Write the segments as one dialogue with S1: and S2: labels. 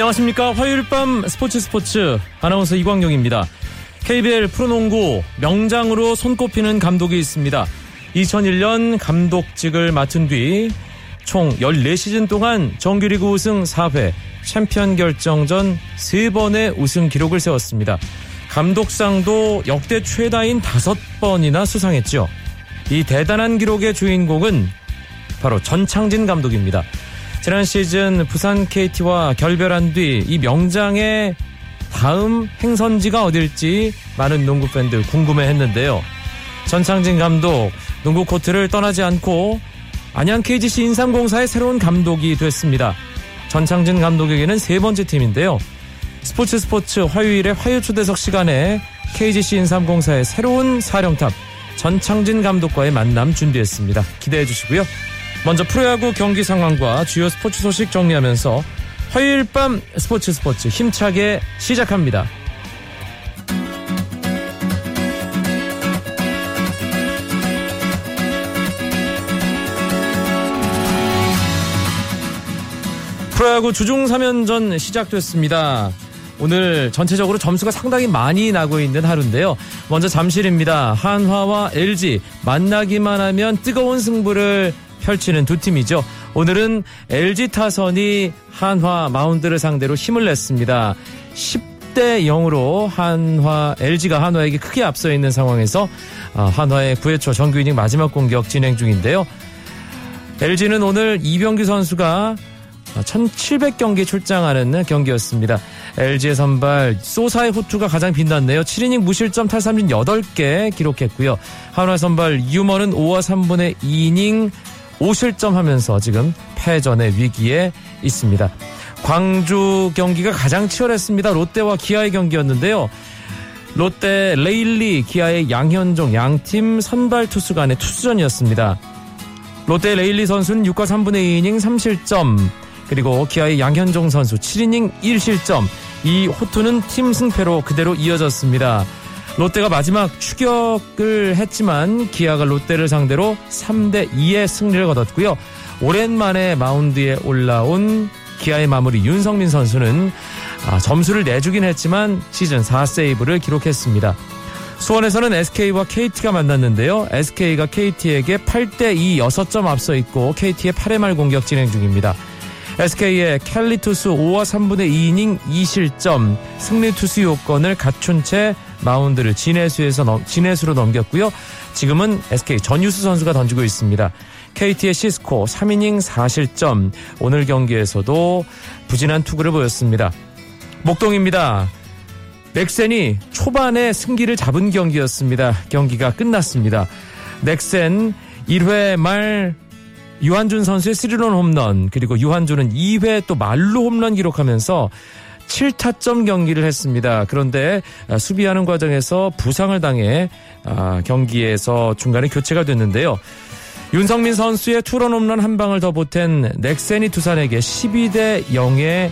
S1: 안녕하십니까. 화요일 밤 스포츠 스포츠 아나운서 이광용입니다. KBL 프로농구 명장으로 손꼽히는 감독이 있습니다. 2001년 감독직을 맡은 뒤 총 14시즌 동안 정규리그 우승 4회, 챔피언 결정전 3번의 우승 기록을 세웠습니다. 감독상도 역대 최다인 5번이나 수상했죠. 이 대단한 기록의 주인공은 바로 전창진 감독입니다. 지난 시즌 부산 KT와 결별한 뒤 이 명장의 다음 행선지가 어딜지 많은 농구 팬들 궁금해 했는데요. 전창진 감독 농구 코트를 떠나지 않고 안양 KGC 인삼공사의 새로운 감독이 됐습니다. 전창진 감독에게는 세 번째 팀인데요. 스포츠 스포츠 화요일의 화요 초대석 시간에 KGC 인삼공사의 새로운 사령탑 전창진 감독과의 만남 준비했습니다. 기대해 주시고요. 먼저 프로야구 경기 상황과 주요 스포츠 소식 정리하면서 화요일 밤 스포츠 스포츠 힘차게 시작합니다. 프로야구 주중 3연전 시작됐습니다. 오늘 전체적으로 점수가 상당히 많이 나고 있는 하루인데요. 먼저 잠실입니다. 한화와 LG 만나기만 하면 뜨거운 승부를 펼치는 두 팀이죠. 오늘은 LG 타선이 한화 마운드를 상대로 힘을 냈습니다. 10대 0으로 한화 LG가 한화에게 크게 앞서 있는 상황에서 아, 한화의 9회 초 정규 이닝 마지막 공격 진행 중인데요. LG는 오늘 이병규 선수가 1700경기 출장하는 경기였습니다. LG의 선발 소사의 호투가 가장 빛났네요. 7이닝 무실점 탈삼진 8개 기록했고요. 한화 선발 휠러는 5와 3분의 2이닝 5실점 하면서 지금 패전의 위기에 있습니다. 광주 경기가 가장 치열했습니다. 롯데와 기아의 경기였는데요. 롯데 레일리, 기아의 양현종 양팀 선발 투수 간의 투수전이었습니다. 롯데 레일리 선수는 6과 3분의 2이닝 3실점 그리고 기아의 양현종 선수 7이닝 1실점 이 호투는 팀 승패로 그대로 이어졌습니다. 롯데가 마지막 추격을 했지만 기아가 롯데를 상대로 3대 2의 승리를 거뒀고요. 오랜만에 마운드에 올라온 기아의 마무리 윤성민 선수는 아, 점수를 내주긴 했지만 시즌 4세이브를 기록했습니다. 수원에서는 SK와 KT가 만났는데요. SK가 KT에게 8대2 6점 앞서 있고 KT의 8회 말 공격 진행 중입니다. SK의 켈리 투수 5와 3분의 2이닝 2실점 승리 투수 요건을 갖춘 채 마운드를 진해수에서 넘, 진해수로 넘겼고요. 지금은 SK 전유수 선수가 던지고 있습니다. KT의 시스코 3이닝 4실점 오늘 경기에서도 부진한 투구를 보였습니다. 목동입니다. 넥센이 초반에 승기를 잡은 경기였습니다. 경기가 끝났습니다. 넥센 1회 말 유한준 선수의 3런 홈런 그리고 유한준은 2회 또 만루 홈런 기록하면서 7타점 경기를 했습니다. 그런데 아, 수비하는 과정에서 부상을 당해 아, 경기에서 중간에 교체가 됐는데요. 윤성민 선수의 투런 홈런 한 방을 더 보탠 넥센이 두산에게 12대 0의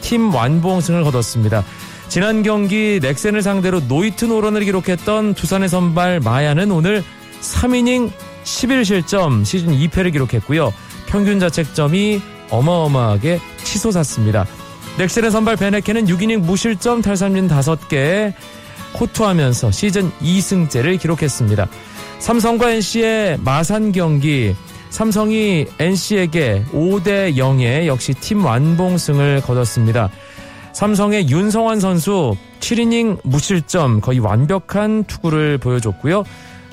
S1: 팀 완봉승을 거뒀습니다. 지난 경기 넥센을 상대로 노히트 노런을 기록했던 두산의 선발 마야는 오늘 3이닝 11실점 시즌 2패를 기록했고요. 평균 자책점이 어마어마하게 치솟았습니다. 넥센의 선발 베네케는 6이닝 무실점 탈삼진 5개 호투하면서 시즌 2승째를 기록했습니다. 삼성과 NC의 마산 경기 삼성이 NC에게 5대 0의 역시 팀 완봉승을 거뒀습니다. 삼성의 윤성환 선수 7이닝 무실점 거의 완벽한 투구를 보여줬고요.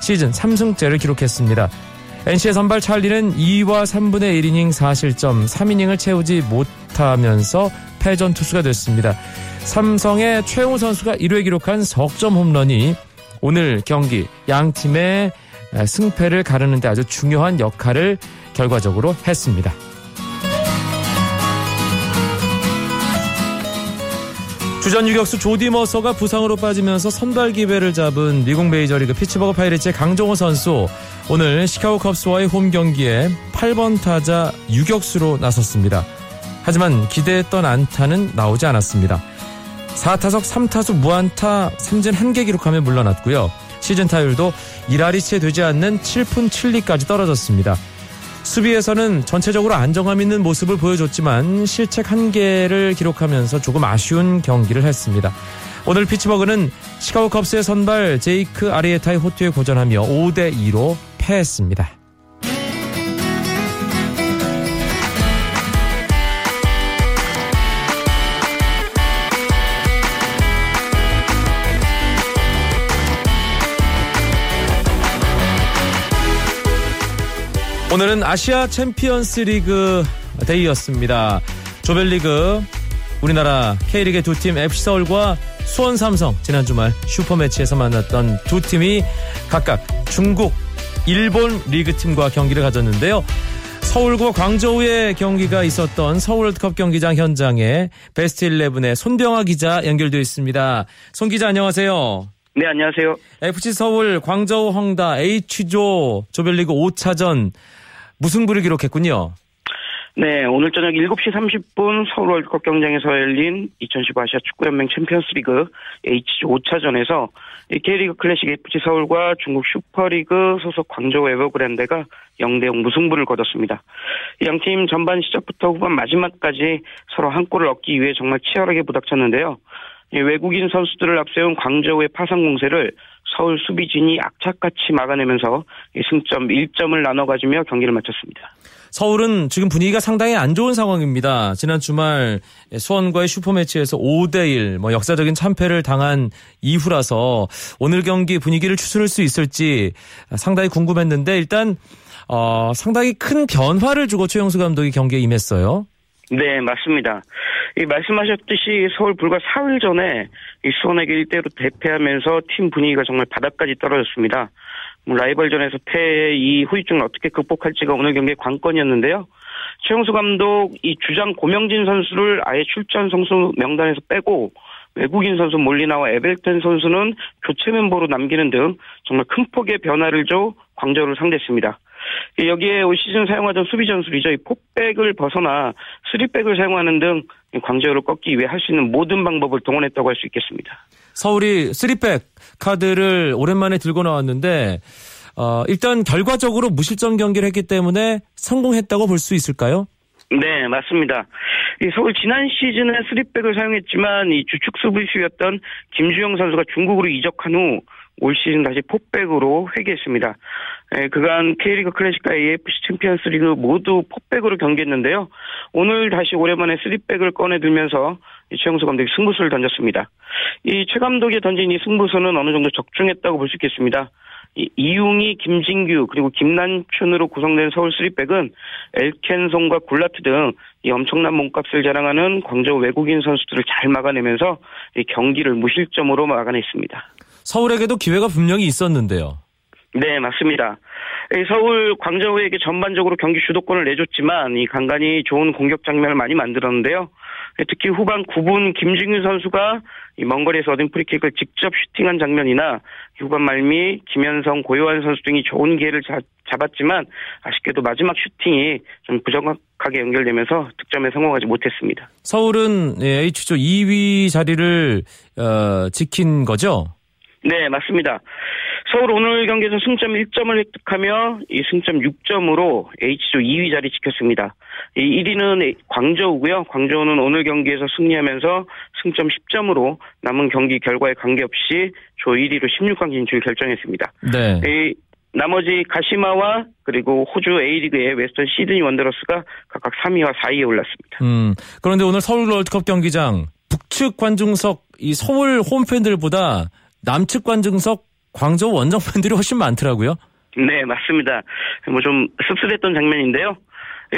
S1: 시즌 3승째를 기록했습니다. NC의 선발 찰리는 2와 3분의 1이닝 4실점 3이닝을 채우지 못하면서 패전 투수가 됐습니다. 삼성의 최용우 선수가 1회 기록한 석점 홈런이 오늘 경기 양 팀의 승패를 가르는데 아주 중요한 역할을 결과적으로 했습니다. 주전 유격수 조디 머서가 부상으로 빠지면서 선발 기회를 잡은 미국 메이저리그 피츠버그 파이레츠의 강정호 선수 오늘 시카고 컵스와의 홈 경기에 8번 타자 유격수로 나섰습니다. 하지만 기대했던 안타는 나오지 않았습니다. 4타석 3타수 무안타 3진 1개 기록하며 물러났고요. 시즌 타율도 1할이 채 되지 않는 7푼 7리까지 떨어졌습니다. 수비에서는 전체적으로 안정감 있는 모습을 보여줬지만 실책 한 개를 기록하면서 조금 아쉬운 경기를 했습니다. 오늘 피츠버그는 시카고 컵스의 선발 제이크 아리에타의 호투에 고전하며 5대 2로 패했습니다. 오늘은 아시아 챔피언스 리그 데이였습니다. 조별리그 우리나라 K리그의 두팀 FC 서울과 수원 삼성 지난 주말 슈퍼매치에서 만났던 두 팀이 각각 중국, 일본 리그 팀과 경기를 가졌는데요. 서울과 광저우의 경기가 있었던 서울 월드컵 경기장 현장에 베스트 11의 손병아 기자 연결되어 있습니다. 손 기자 안녕하세요.
S2: 네, 안녕하세요.
S1: FC 서울 광저우 헝다 H조 조별리그 5차전 무승부를 기록했군요.
S2: 네, 오늘 저녁 7시 30분 서울 월드컵 경장에서 열린 2015 아시아 축구연맹 챔피언스리그 H조 5차전에서 K리그 클래식 FC 서울과 중국 슈퍼리그 소속 광저우 에버그랜드가 0대0 무승부를 거뒀습니다. 양 팀 전반 시작부터 후반 마지막까지 서로 한 골을 얻기 위해 정말 치열하게 부닥쳤는데요. 외국인 선수들을 앞세운 광저우의 파상 공세를 서울 수비진이 악착같이 막아내면서 승점 1점을 나눠 가지며 경기를 마쳤습니다.
S1: 서울은 지금 분위기가 상당히 안 좋은 상황입니다. 지난 주말 수원과의 슈퍼매치에서 5대1 뭐 역사적인 참패를 당한 이후라서 오늘 경기 분위기를 추스를 수 있을지 상당히 궁금했는데 일단 어, 상당히 큰 변화를 주고 최영수 감독이 경기에 임했어요.
S2: 네, 맞습니다. 이 말씀하셨듯이 서울 불과 4일 전에 이 수원에게 1대로 대패하면서 팀 분위기가 정말 바닥까지 떨어졌습니다. 뭐 라이벌전에서 패의 이 후유증을 어떻게 극복할지가 오늘 경기의 관건이었는데요. 최영수 감독 이 주장 고명진 선수를 아예 출전 선수 명단에서 빼고 외국인 선수 몰리나와 에벨턴 선수는 교체 멤버로 남기는 등 정말 큰 폭의 변화를 줘 광저우를 상대했습니다. 여기에 올 시즌 사용하던 수비 전술이죠. 이 폭백을 벗어나 스리백을 사용하는 등 광저우를 꺾기 위해 할 수 있는 모든 방법을 동원했다고 할 수 있겠습니다.
S1: 서울이 스리백 카드를 오랜만에 들고 나왔는데 어, 일단 결과적으로 무실점 경기를 했기 때문에 성공했다고 볼 수 있을까요?
S2: 네, 맞습니다. 이 서울 지난 시즌에 스리백을 사용했지만 이 주축 수비수였던 김주영 선수가 중국으로 이적한 후 올 시즌 다시 포백으로 회귀했습니다. 예, 그간 K리그 클래식과 AFC 챔피언스 리그 모두 포백으로 경기했는데요. 오늘 다시 오랜만에 스리백을 꺼내들면서 최영수 감독이 승부수를 던졌습니다. 이 최 감독이 던진 이 승부수는 어느 정도 적중했다고 볼 수 있겠습니다. 이, 이웅이, 김진규, 그리고 김난춘으로 구성된 서울 쓰리백은 엘켄송과 굴라트 등 이 엄청난 몸값을 자랑하는 광저우 외국인 선수들을 잘 막아내면서 이 경기를 무실점으로 막아냈습니다.
S1: 서울에게도 기회가 분명히 있었는데요.
S2: 네, 맞습니다. 서울 광저우에게 전반적으로 경기 주도권을 내줬지만 이 간간히 좋은 공격 장면을 많이 만들었는데요. 특히 후반 9분 김진규 선수가 먼 거리에서 얻은 프리킥을 직접 슈팅한 장면이나 후반 말미 김현성, 고요한 선수 등이 좋은 기회를 잡았지만 아쉽게도 마지막 슈팅이 좀 부정확하게 연결되면서 득점에 성공하지 못했습니다.
S1: 서울은 H조 2위 자리를 어, 지킨 거죠?
S2: 네, 맞습니다. 서울 오늘 경기에서 승점 1점을 획득하며 이 승점 6점으로 H조 2위 자리 지켰습니다. 이 1위는 광저우고요. 광저우는 오늘 경기에서 승리하면서 승점 10점으로 남은 경기 결과에 관계없이 조 1위로 16강 진출 결정했습니다.
S1: 네.
S2: 이 나머지 가시마와 그리고 호주 A리그의 웨스턴 시드니 원더러스가 각각 3위와 4위에 올랐습니다.
S1: 음, 그런데 오늘 서울 월드컵 경기장 북측 관중석 이 서울 홈팬들보다 남측 관중석 광저우 원정 팬들이 훨씬 많더라고요.
S2: 네, 맞습니다. 뭐 좀 씁쓸했던 장면인데요.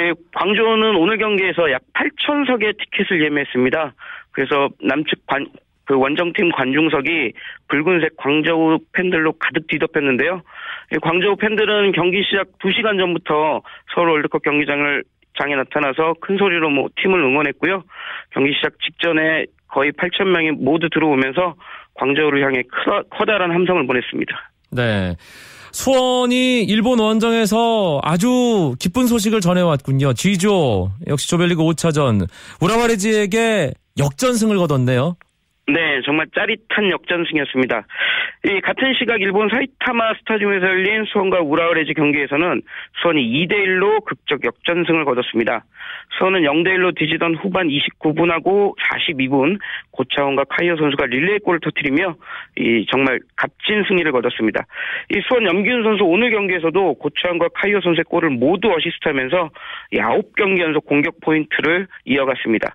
S2: 예, 광저우는 오늘 경기에서 약 8천석의 티켓을 예매했습니다. 그래서 남측 관, 그 원정팀 관중석이 붉은색 광저우 팬들로 가득 뒤덮였는데요. 예, 광저우 팬들은 경기 시작 2시간 전부터 서울 월드컵 경기장을 장에 나타나서 큰 소리로 뭐 팀을 응원했고요. 경기 시작 직전에 거의 8천 명이 모두 들어오면서 광저우를 향해 커다란 함성을 보냈습니다.
S1: 네. 수원이 일본 원정에서 아주 기쁜 소식을 전해왔군요. G조 역시 조별리그 5차전 우라바레지에게 역전승을 거뒀네요.
S2: 네, 정말 짜릿한 역전승이었습니다. 이 같은 시각 일본 사이타마 스타디움에서 열린 수원과 우라우레지 경기에서는 수원이 2대 1로 극적 역전승을 거뒀습니다. 수원은 0대 1로 뒤지던 후반 29분하고 42분 고차원과 카이오 선수가 릴레이 골을 터뜨리며 이 정말 값진 승리를 거뒀습니다. 이 수원 염기훈 선수 오늘 경기에서도 고차원과 카이오 선수의 골을 모두 어시스트하면서 9경기 연속 공격 포인트를 이어갔습니다.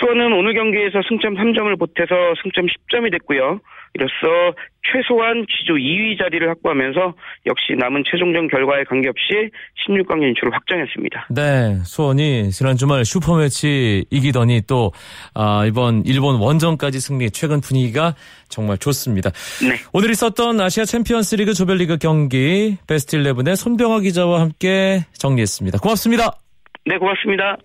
S2: 수원은 오늘 경기에서 승점 3점을 보태서 승점 10점이 됐고요. 이로써 최소한 이 조 2위 자리를 확보하면서 역시 남은 최종전 결과에 관계없이 16강 진출을 확정했습니다.
S1: 네, 수원이 지난 주말 슈퍼매치 이기더니 또 아, 이번 일본 원정까지 승리. 최근 분위기가 정말 좋습니다. 네. 오늘 있었던 아시아 챔피언스리그 조별리그 경기 베스트 11의 손병화 기자와 함께 정리했습니다. 고맙습니다.
S2: 네, 고맙습니다.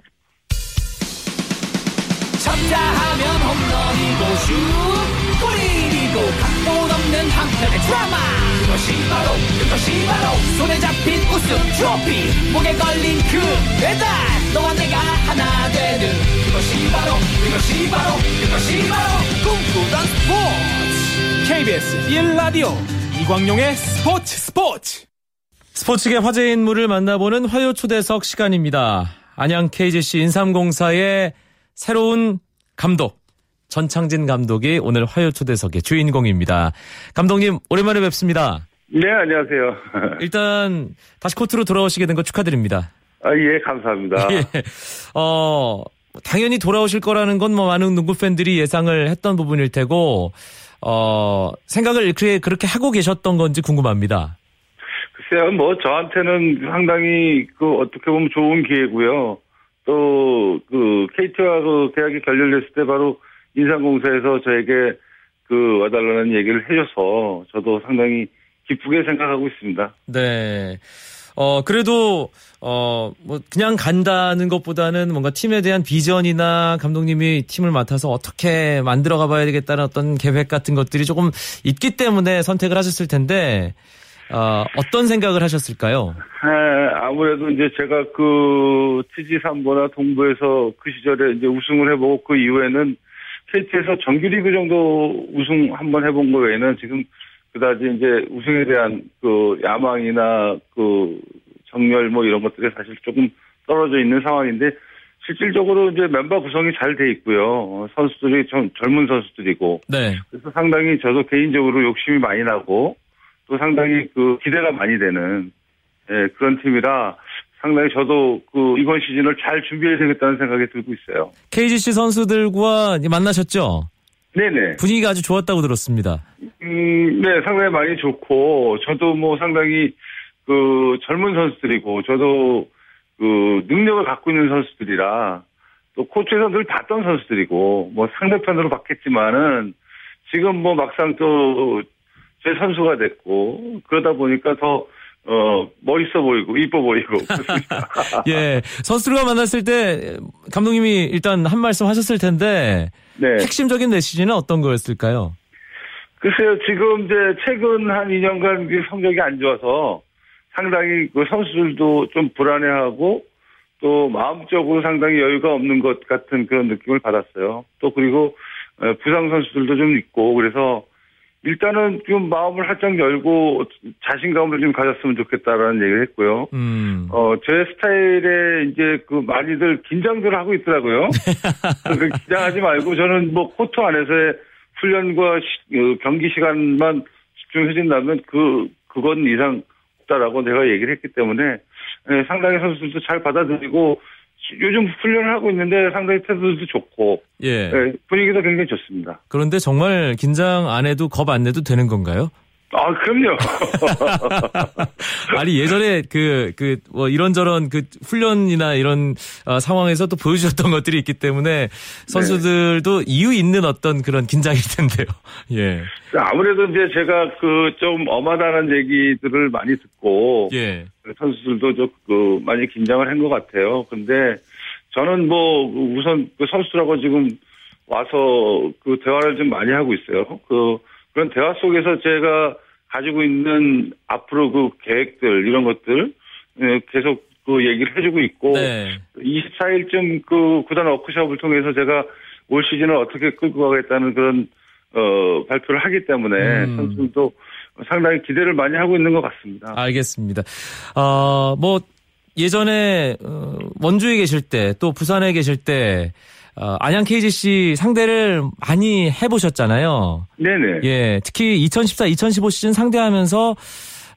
S2: 쳤다 하면 홈런이고 슛 골이고 각본 없는 한편의 드라마. 그것이 바로 그것이 바로 손에 잡힌 우승 트로피. 목에 걸린 그 배달 너와 내가 하나 되는 그것이 바로 그것이 바로 그것이 바로 꿈꾸던 스포츠. KBS 1라디오 이광용의 스포츠 스포츠.
S1: 스포츠계 화제 인물을 만나보는 화요 초대석 시간입니다. 안양 KGC 인삼공사의 새로운 감독 전창진 감독이 오늘 화요 초대석의 주인공입니다. 감독님 오랜만에 뵙습니다.
S3: 네 안녕하세요.
S1: 일단 다시 코트로 돌아오시게 된 거 축하드립니다.
S3: 아 예 감사합니다. 예.
S1: 어 당연히 돌아오실 거라는 건 뭐 많은 농구 팬들이 예상을 했던 부분일 테고 어 생각을 그렇게 그렇게 하고 계셨던 건지 궁금합니다.
S3: 글쎄요, 뭐 저한테는 상당히 그 어떻게 보면 좋은 기회고요. 또 그 KT와 그 계약이 결렬됐을 때 바로 인상공사에서 저에게 그 와달라는 얘기를 해줘서 저도 상당히 기쁘게 생각하고 있습니다.
S1: 네. 어, 그래도, 어, 뭐, 그냥 간다는 것보다는 뭔가 팀에 대한 비전이나 감독님이 팀을 맡아서 어떻게 만들어 가봐야 되겠다는 어떤 계획 같은 것들이 조금 있기 때문에 선택을 하셨을 텐데, 어, 어떤 생각을 하셨을까요?
S3: 네, 아무래도 이제 제가 그 TG 삼보나 동부에서 그 시절에 이제 우승을 해보고 그 이후에는 KT에서 정규리그 정도 우승 한번 해본 거 외에는 지금 그다지 이제 우승에 대한 그 야망이나 그 정열 뭐 이런 것들이 사실 조금 떨어져 있는 상황인데 실질적으로 이제 멤버 구성이 잘 돼 있고요. 선수들이 좀 젊은 선수들이고. 네. 그래서 상당히 저도 개인적으로 욕심이 많이 나고 또 상당히 그 기대가 많이 되는 예, 그런 팀이라 상당히 저도 그 이번 시즌을 잘 준비해야 되겠다는 생각이 들고 있어요.
S1: KGC 선수들과 만나셨죠?
S3: 네네.
S1: 분위기가 아주 좋았다고 들었습니다.
S3: 음, 네, 상당히 많이 좋고 저도 뭐 상당히 그 젊은 선수들이고 저도 그 능력을 갖고 있는 선수들이라 또 코치에서 늘 봤던 선수들이고 뭐 상대편으로 봤겠지만은 지금 뭐 막상 또 제 선수가 됐고 그러다 보니까 더 어, 멋있어 보이고, 이뻐 보이고.
S1: 예. 선수들과 만났을 때, 감독님이 일단 한 말씀 하셨을 텐데, 네. 핵심적인 메시지는 어떤 거였을까요?
S3: 글쎄요, 지금 이제 최근 한 2년간 성적이 안 좋아서 상당히 그 선수들도 좀 불안해하고 또 마음적으로 상당히 여유가 없는 것 같은 그런 느낌을 받았어요. 또 그리고 어, 부상 선수들도 좀 있고 그래서 일단은 좀 마음을 활짝 열고 자신감을 좀 가졌으면 좋겠다라는 얘기를 했고요. 음. 어, 제 스타일에 이제 그 많이들 긴장들 하고 있더라고요. 그 긴장하지 말고 저는 뭐 코트 안에서의 훈련과 시, 어, 경기 시간만 집중해준다면 그, 그건 이상 없다라고 내가 얘기를 했기 때문에 예, 상당히 선수들도 잘 받아들이고 요즘 훈련을 하고 있는데 상당히 태도도 좋고 예. 네, 분위기도 굉장히 좋습니다.
S1: 그런데 정말 긴장 안 해도 겁 안 내도 되는 건가요?
S3: 아, 그럼요.
S1: 아니, 예전에 그, 그, 뭐, 이런저런 그 훈련이나 이런 어, 상황에서 또 보여주셨던 것들이 있기 때문에 선수들도 네. 이유 있는 어떤 그런 긴장일 텐데요. 예.
S3: 아무래도 이제 제가 그좀 어마다는 얘기들을 많이 듣고. 예. 선수들도 좀 그 많이 긴장을 한 것 같아요. 근데 저는 뭐 우선 그 선수들하고 지금 와서 그 대화를 좀 많이 하고 있어요. 그 그런 대화 속에서 제가 가지고 있는 앞으로 그 계획들 이런 것들 예, 계속 그 얘기를 해주고 있고 네. 24일쯤 그 구단 워크숍을 통해서 제가 올 시즌을 어떻게 끌고 가겠다는 그런 어, 발표를 하기 때문에
S1: 음.
S3: 선수들도 상당히 기대를 많이 하고 있는 것 같습니다.
S1: 알겠습니다. 어, 뭐 예전에 어, 원주에 계실 때 또 부산에 계실 때 어, 안양 KGC 상대를 많이 해보셨잖아요.
S3: 네네.
S1: 예, 특히 2014, 2015 시즌 상대하면서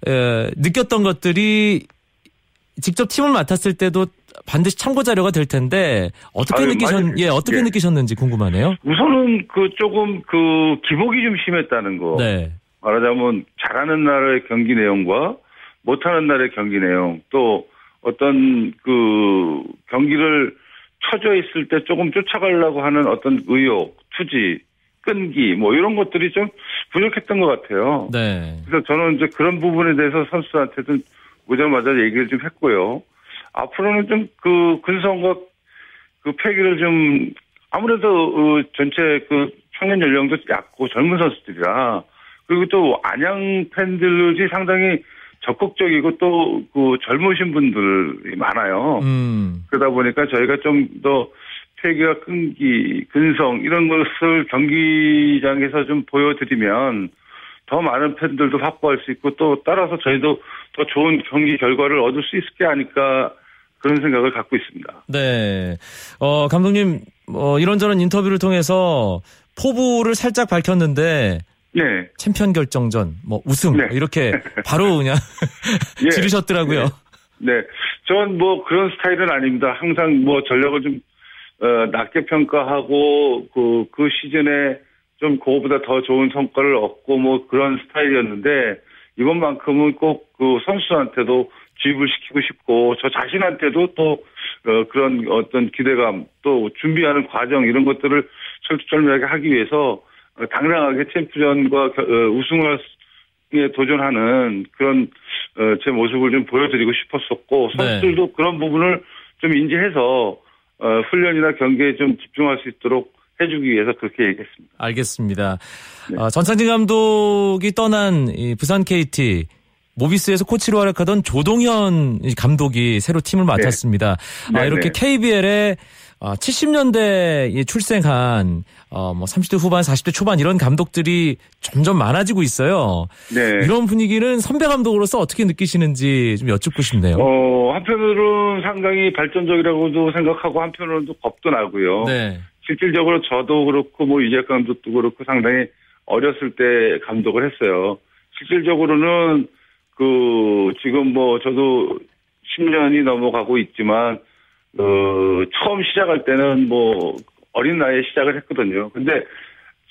S1: 에, 느꼈던 것들이 직접 팀을 맡았을 때도 반드시 참고 자료가 될 텐데 어떻게
S3: 아유,
S1: 느끼셨
S3: 많이
S1: 예 어떻게
S3: 예.
S1: 느끼셨는지 궁금하네요.
S3: 우선은 그 조금 그 기복이 좀 심했다는 거.
S1: 네,
S3: 말하자면 잘하는 날의 경기 내용과 못하는 날의 경기 내용 또 어떤 그 경기를 처져 있을 때 조금 쫓아가려고 하는 어떤 의욕, 투지, 끈기 뭐 이런 것들이 좀 부족했던 것 같아요.
S1: 네,
S3: 그래서 저는 이제 그런 부분에 대해서 선수한테도 오자마자 얘기를 좀 했고요. 앞으로는 좀 그 근성과 그 패기를 좀 아무래도 어, 전체 그 청년 연령도 얕고 젊은 선수들이라 그리고 또 안양 팬들이 상당히 적극적이고 또 그 젊으신 분들이 많아요.
S1: 음,
S3: 그러다 보니까 저희가 좀더 패기와 끈기, 근성 이런 것을 경기장에서 좀 보여드리면 더 많은 팬들도 확보할 수 있고 또 따라서 저희도 더 좋은 경기 결과를 얻을 수 있을 게 아닐까 그런 생각을 갖고 있습니다.
S1: 네. 어 감독님 어, 이런저런 인터뷰를 통해서 포부를 살짝 밝혔는데
S3: 네.
S1: 챔피언 결정전, 뭐 우승
S3: 네.
S1: 이렇게 바로 그냥
S3: 예.
S1: 지르셨더라고요.
S3: 네. 전뭐 그런 스타일은 아닙니다. 항상 뭐 전력을 좀, 어, 낮게 평가하고 그, 그 시즌에 좀 그거보다 더 좋은 성과를 얻고 뭐 그런 스타일이었는데 이번만큼은 꼭 그 선수한테도 주입을 시키고 싶고 저 자신한테도 또 어, 그런 어떤 기대감 또 준비하는 과정 이런 것들을 철두철미하게 하기 위해서 어, 당당하게 챔피언과 겨- 어, 우승을 에 도전하는 그런 어, 제 모습을 좀 보여드리고 싶었었고
S1: 네.
S3: 선수들도 그런 부분을 좀 인지해서 어, 훈련이나 경기에 좀 집중할 수 있도록 해주기 위해서 그렇게 얘기했습니다.
S1: 알겠습니다.
S3: 네.
S1: 어, 전창진 감독이 떠난 이 부산 KT 모비스에서 코치로 활약하던 조동현 이 감독이 새로 팀을 맡았습니다.
S3: 네,
S1: 아, 이렇게
S3: 네.
S1: KBL에 70년대에 출생한 어, 뭐 30대 후반, 40대 초반 이런 감독들이 점점 많아지고 있어요.
S3: 네.
S1: 이런 분위기는 선배 감독으로서 어떻게 느끼시는지 좀 여쭙고 싶네요.
S3: 어, 한편으로는 상당히 발전적이라고도 생각하고 한편으로는 또 겁도 나고요.
S1: 네.
S3: 실질적으로 저도 그렇고 뭐 이재 감독도 그렇고 상당히 어렸을 때 감독을 했어요. 실질적으로는 그 지금 뭐 저도 10년이 넘어가고 있지만 어 처음 시작할 때는 뭐 어린 나이에 시작을 했거든요. 근데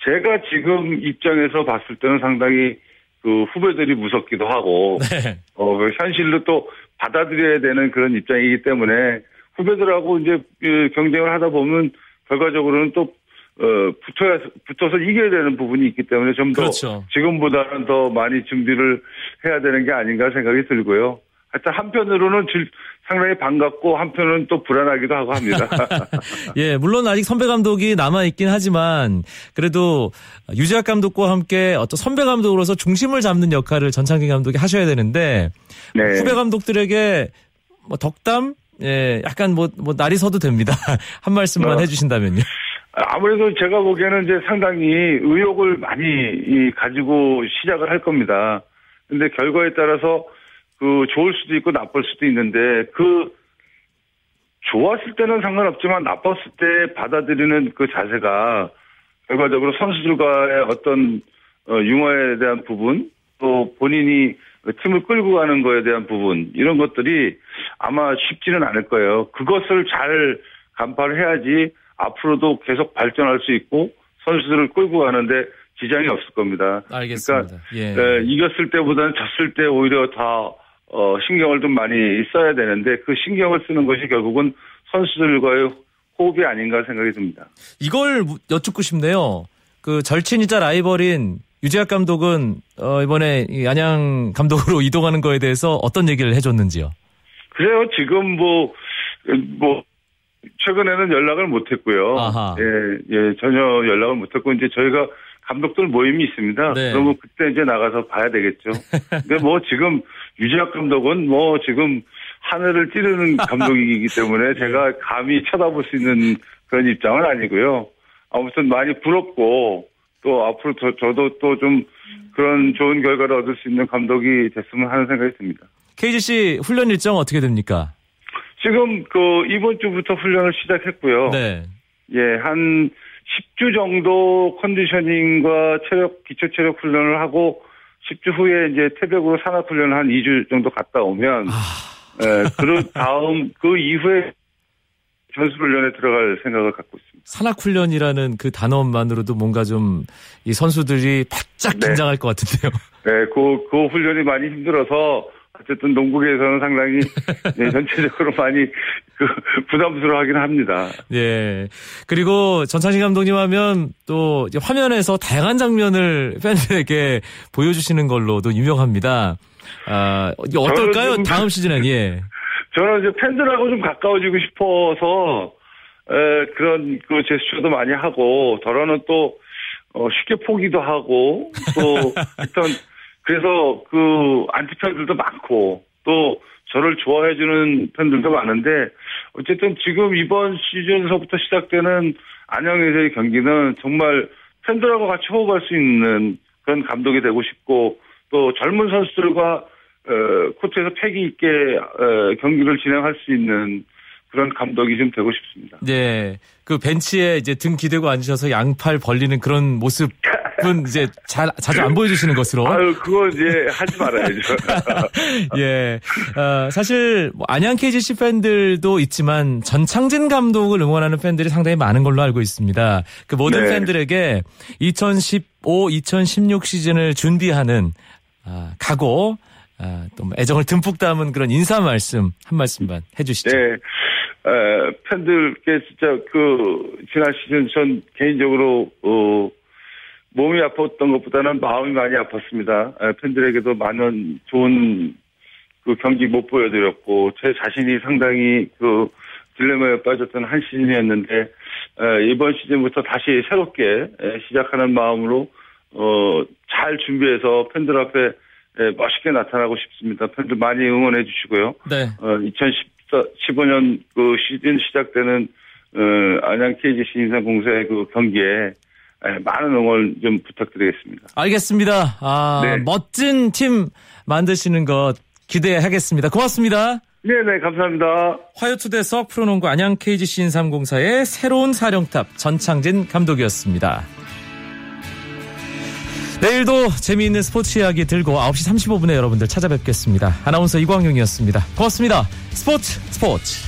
S3: 제가 지금 입장에서 봤을 때는 상당히 그 후배들이 무섭기도 하고
S1: 네.
S3: 어, 그 현실로 또 받아들여야 되는 그런 입장이기 때문에 후배들하고 이제 그 경쟁을 하다 보면 결과적으로는 또 어, 붙어야 붙어서 이겨야 되는 부분이 있기 때문에 좀더
S1: 그렇죠.
S3: 지금보다는 더 많이 준비를 해야 되는 게 아닌가 생각이 들고요. 하여튼 한편으로는 질- 상당히 반갑고 한편은 또 불안하기도 하고 합니다.
S1: 예, 물론 아직 선배 감독이 남아 있긴 하지만 그래도 유재학 감독과 함께 어떤 선배 감독으로서 중심을 잡는 역할을 전창진 감독이 하셔야 되는데
S3: 네.
S1: 후배 감독들에게 뭐 덕담 예, 약간 뭐, 뭐, 날이 서도 됩니다. 한 말씀만
S3: 어.
S1: 해주신다면요.
S3: 아무래도 제가 보기에는 이제 상당히 의욕을 많이 이 가지고 시작을 할 겁니다. 근데 결과에 따라서 그 좋을 수도 있고 나쁠 수도 있는데 그 좋았을 때는 상관없지만 나빴을 때 받아들이는 그 자세가 결과적으로 선수들과의 어떤 어, 융화에 대한 부분 또 본인이 팀을 끌고 가는 거에 대한 부분 이런 것들이 아마 쉽지는 않을 거예요. 그것을 잘 간파를 해야지 앞으로도 계속 발전할 수 있고 선수들을 끌고 가는데 지장이 없을 겁니다.
S1: 알겠습니다. 예.
S3: 그러니까 에, 이겼을 때보다는 졌을 때 오히려 다 어, 신경을 좀 많이 써야 되는데 그 신경을 쓰는 것이 결국은 선수들과의 호흡이 아닌가 생각이 듭니다.
S1: 이걸 무- 여쭙고 싶네요. 그 절친이자 라이벌인 유재학 감독은 어, 이번에 이 안양 감독으로 이동하는 거에 대해서 어떤 얘기를 해줬는지요?
S3: 그래요. 지금 뭐, 뭐, 최근에는 연락을 못 했고요.
S1: 아하.
S3: 예, 예, 전혀 연락을 못 했고, 이제 저희가 감독들 모임이 있습니다.
S1: 네.
S3: 그러면 그때 이제 나가서 봐야 되겠죠. 근데 뭐 지금 유재학 감독은 뭐 지금 하늘을 찌르는 감독이기 때문에 제가 감히 쳐다볼 수 있는 그런 입장은 아니고요. 아무튼 많이 부럽고 또 앞으로 저, 저도 또 좀 그런 좋은 결과를 얻을 수 있는 감독이 됐으면 하는 생각이 듭니다.
S1: KGC 훈련 일정 어떻게 됩니까?
S3: 지금 그 이번 주부터 훈련을 시작했고요.
S1: 네.
S3: 예, 한 10주 정도 컨디셔닝과 체력, 기초 체력 훈련을 하고 10주 후에 이제 태백으로 산악 훈련을 한 2주 정도 갔다 오면
S1: 아,
S3: 예, 그 다음 그 이후에 전술 훈련에 들어갈 생각을 갖고 있습니다.
S1: 산악훈련이라는 그 단어만으로도 뭔가 좀 이 선수들이 바짝
S3: 네.
S1: 긴장할 것 같은데요.
S3: 네, 그, 그 훈련이 많이 힘들어서 어쨌든 농구계에서는 상당히 네, 전체적으로 많이 그 부담스러워하긴 합니다.
S1: 예. 그리고 전창신 감독님 하면 또 화면에서 다양한 장면을 팬들에게 보여주시는 걸로도 유명합니다. 아, 어떨까요?
S3: 좀-
S1: 다음 시즌엔, 예.
S3: 저는 이제 팬들하고 좀 가까워지고 싶어서 에, 그런 그 제스처도 많이 하고 더러는 또 어, 쉽게 포기도 하고 또 일단 그래서 그 안티 팬들도 많고 또 저를 좋아해주는 팬들도 많은데 어쨌든 지금 이번 시즌서부터 시작되는 안양에서의 경기는 정말 팬들하고 같이 호흡할 수 있는 그런 감독이 되고 싶고 또 젊은 선수들과 어, 코트에서 패기 있게 어, 경기를 진행할 수 있는 그런 감독이 좀 되고 싶습니다.
S1: 예. 그 벤치에 이제 등 기대고 앉으셔서 양팔 벌리는 그런 모습 은 이제 잘, 자주 안 보여주시는 것으로.
S3: 아유 그거 이제 하지 말아야죠.
S1: 예. 어, 사실 뭐 안양 KGC 팬들도 있지만 전창진 감독을 응원하는 팬들이 상당히 많은 걸로 알고 있습니다. 그 모든
S3: 네.
S1: 팬들에게 2015, 2016 시즌을 준비하는 아, 각오, 아, 또뭐 애정을 듬뿍 담은 그런 인사 말씀 한 말씀만 해주시죠.
S3: 네. 에, 팬들께 진짜 그 지난 시즌 전 개인적으로 어, 몸이 아팠던 것보다는 마음이 많이 아팠습니다. 에, 팬들에게도 많은 좋은 그 경기 못 보여드렸고 제 자신이 상당히 그 딜레마에 빠졌던 한 시즌이었는데 에, 이번 시즌부터 다시 새롭게 에, 시작하는 마음으로 어, 잘 준비해서 팬들 앞에 에, 멋있게 나타나고 싶습니다. 팬들 많이 응원해 주시고요.
S1: 네.
S3: 어, 2015년 그 시즌 시작되는 어, 안양 KGC 인삼공사의 그 경기에 에, 많은 응원 좀 부탁드리겠습니다.
S1: 알겠습니다. 아,
S3: 네.
S1: 멋진 팀 만드시는 것 기대하겠습니다. 고맙습니다.
S3: 네네 감사합니다.
S1: 화요투대석 프로농구 안양 KGC 인삼공사의 새로운 사령탑 전창진 감독이었습니다. 내일도 재미있는 스포츠 이야기 들고 9시 35분에 여러분들 찾아뵙겠습니다. 아나운서 이광용이었습니다. 고맙습니다. 스포츠 스포츠.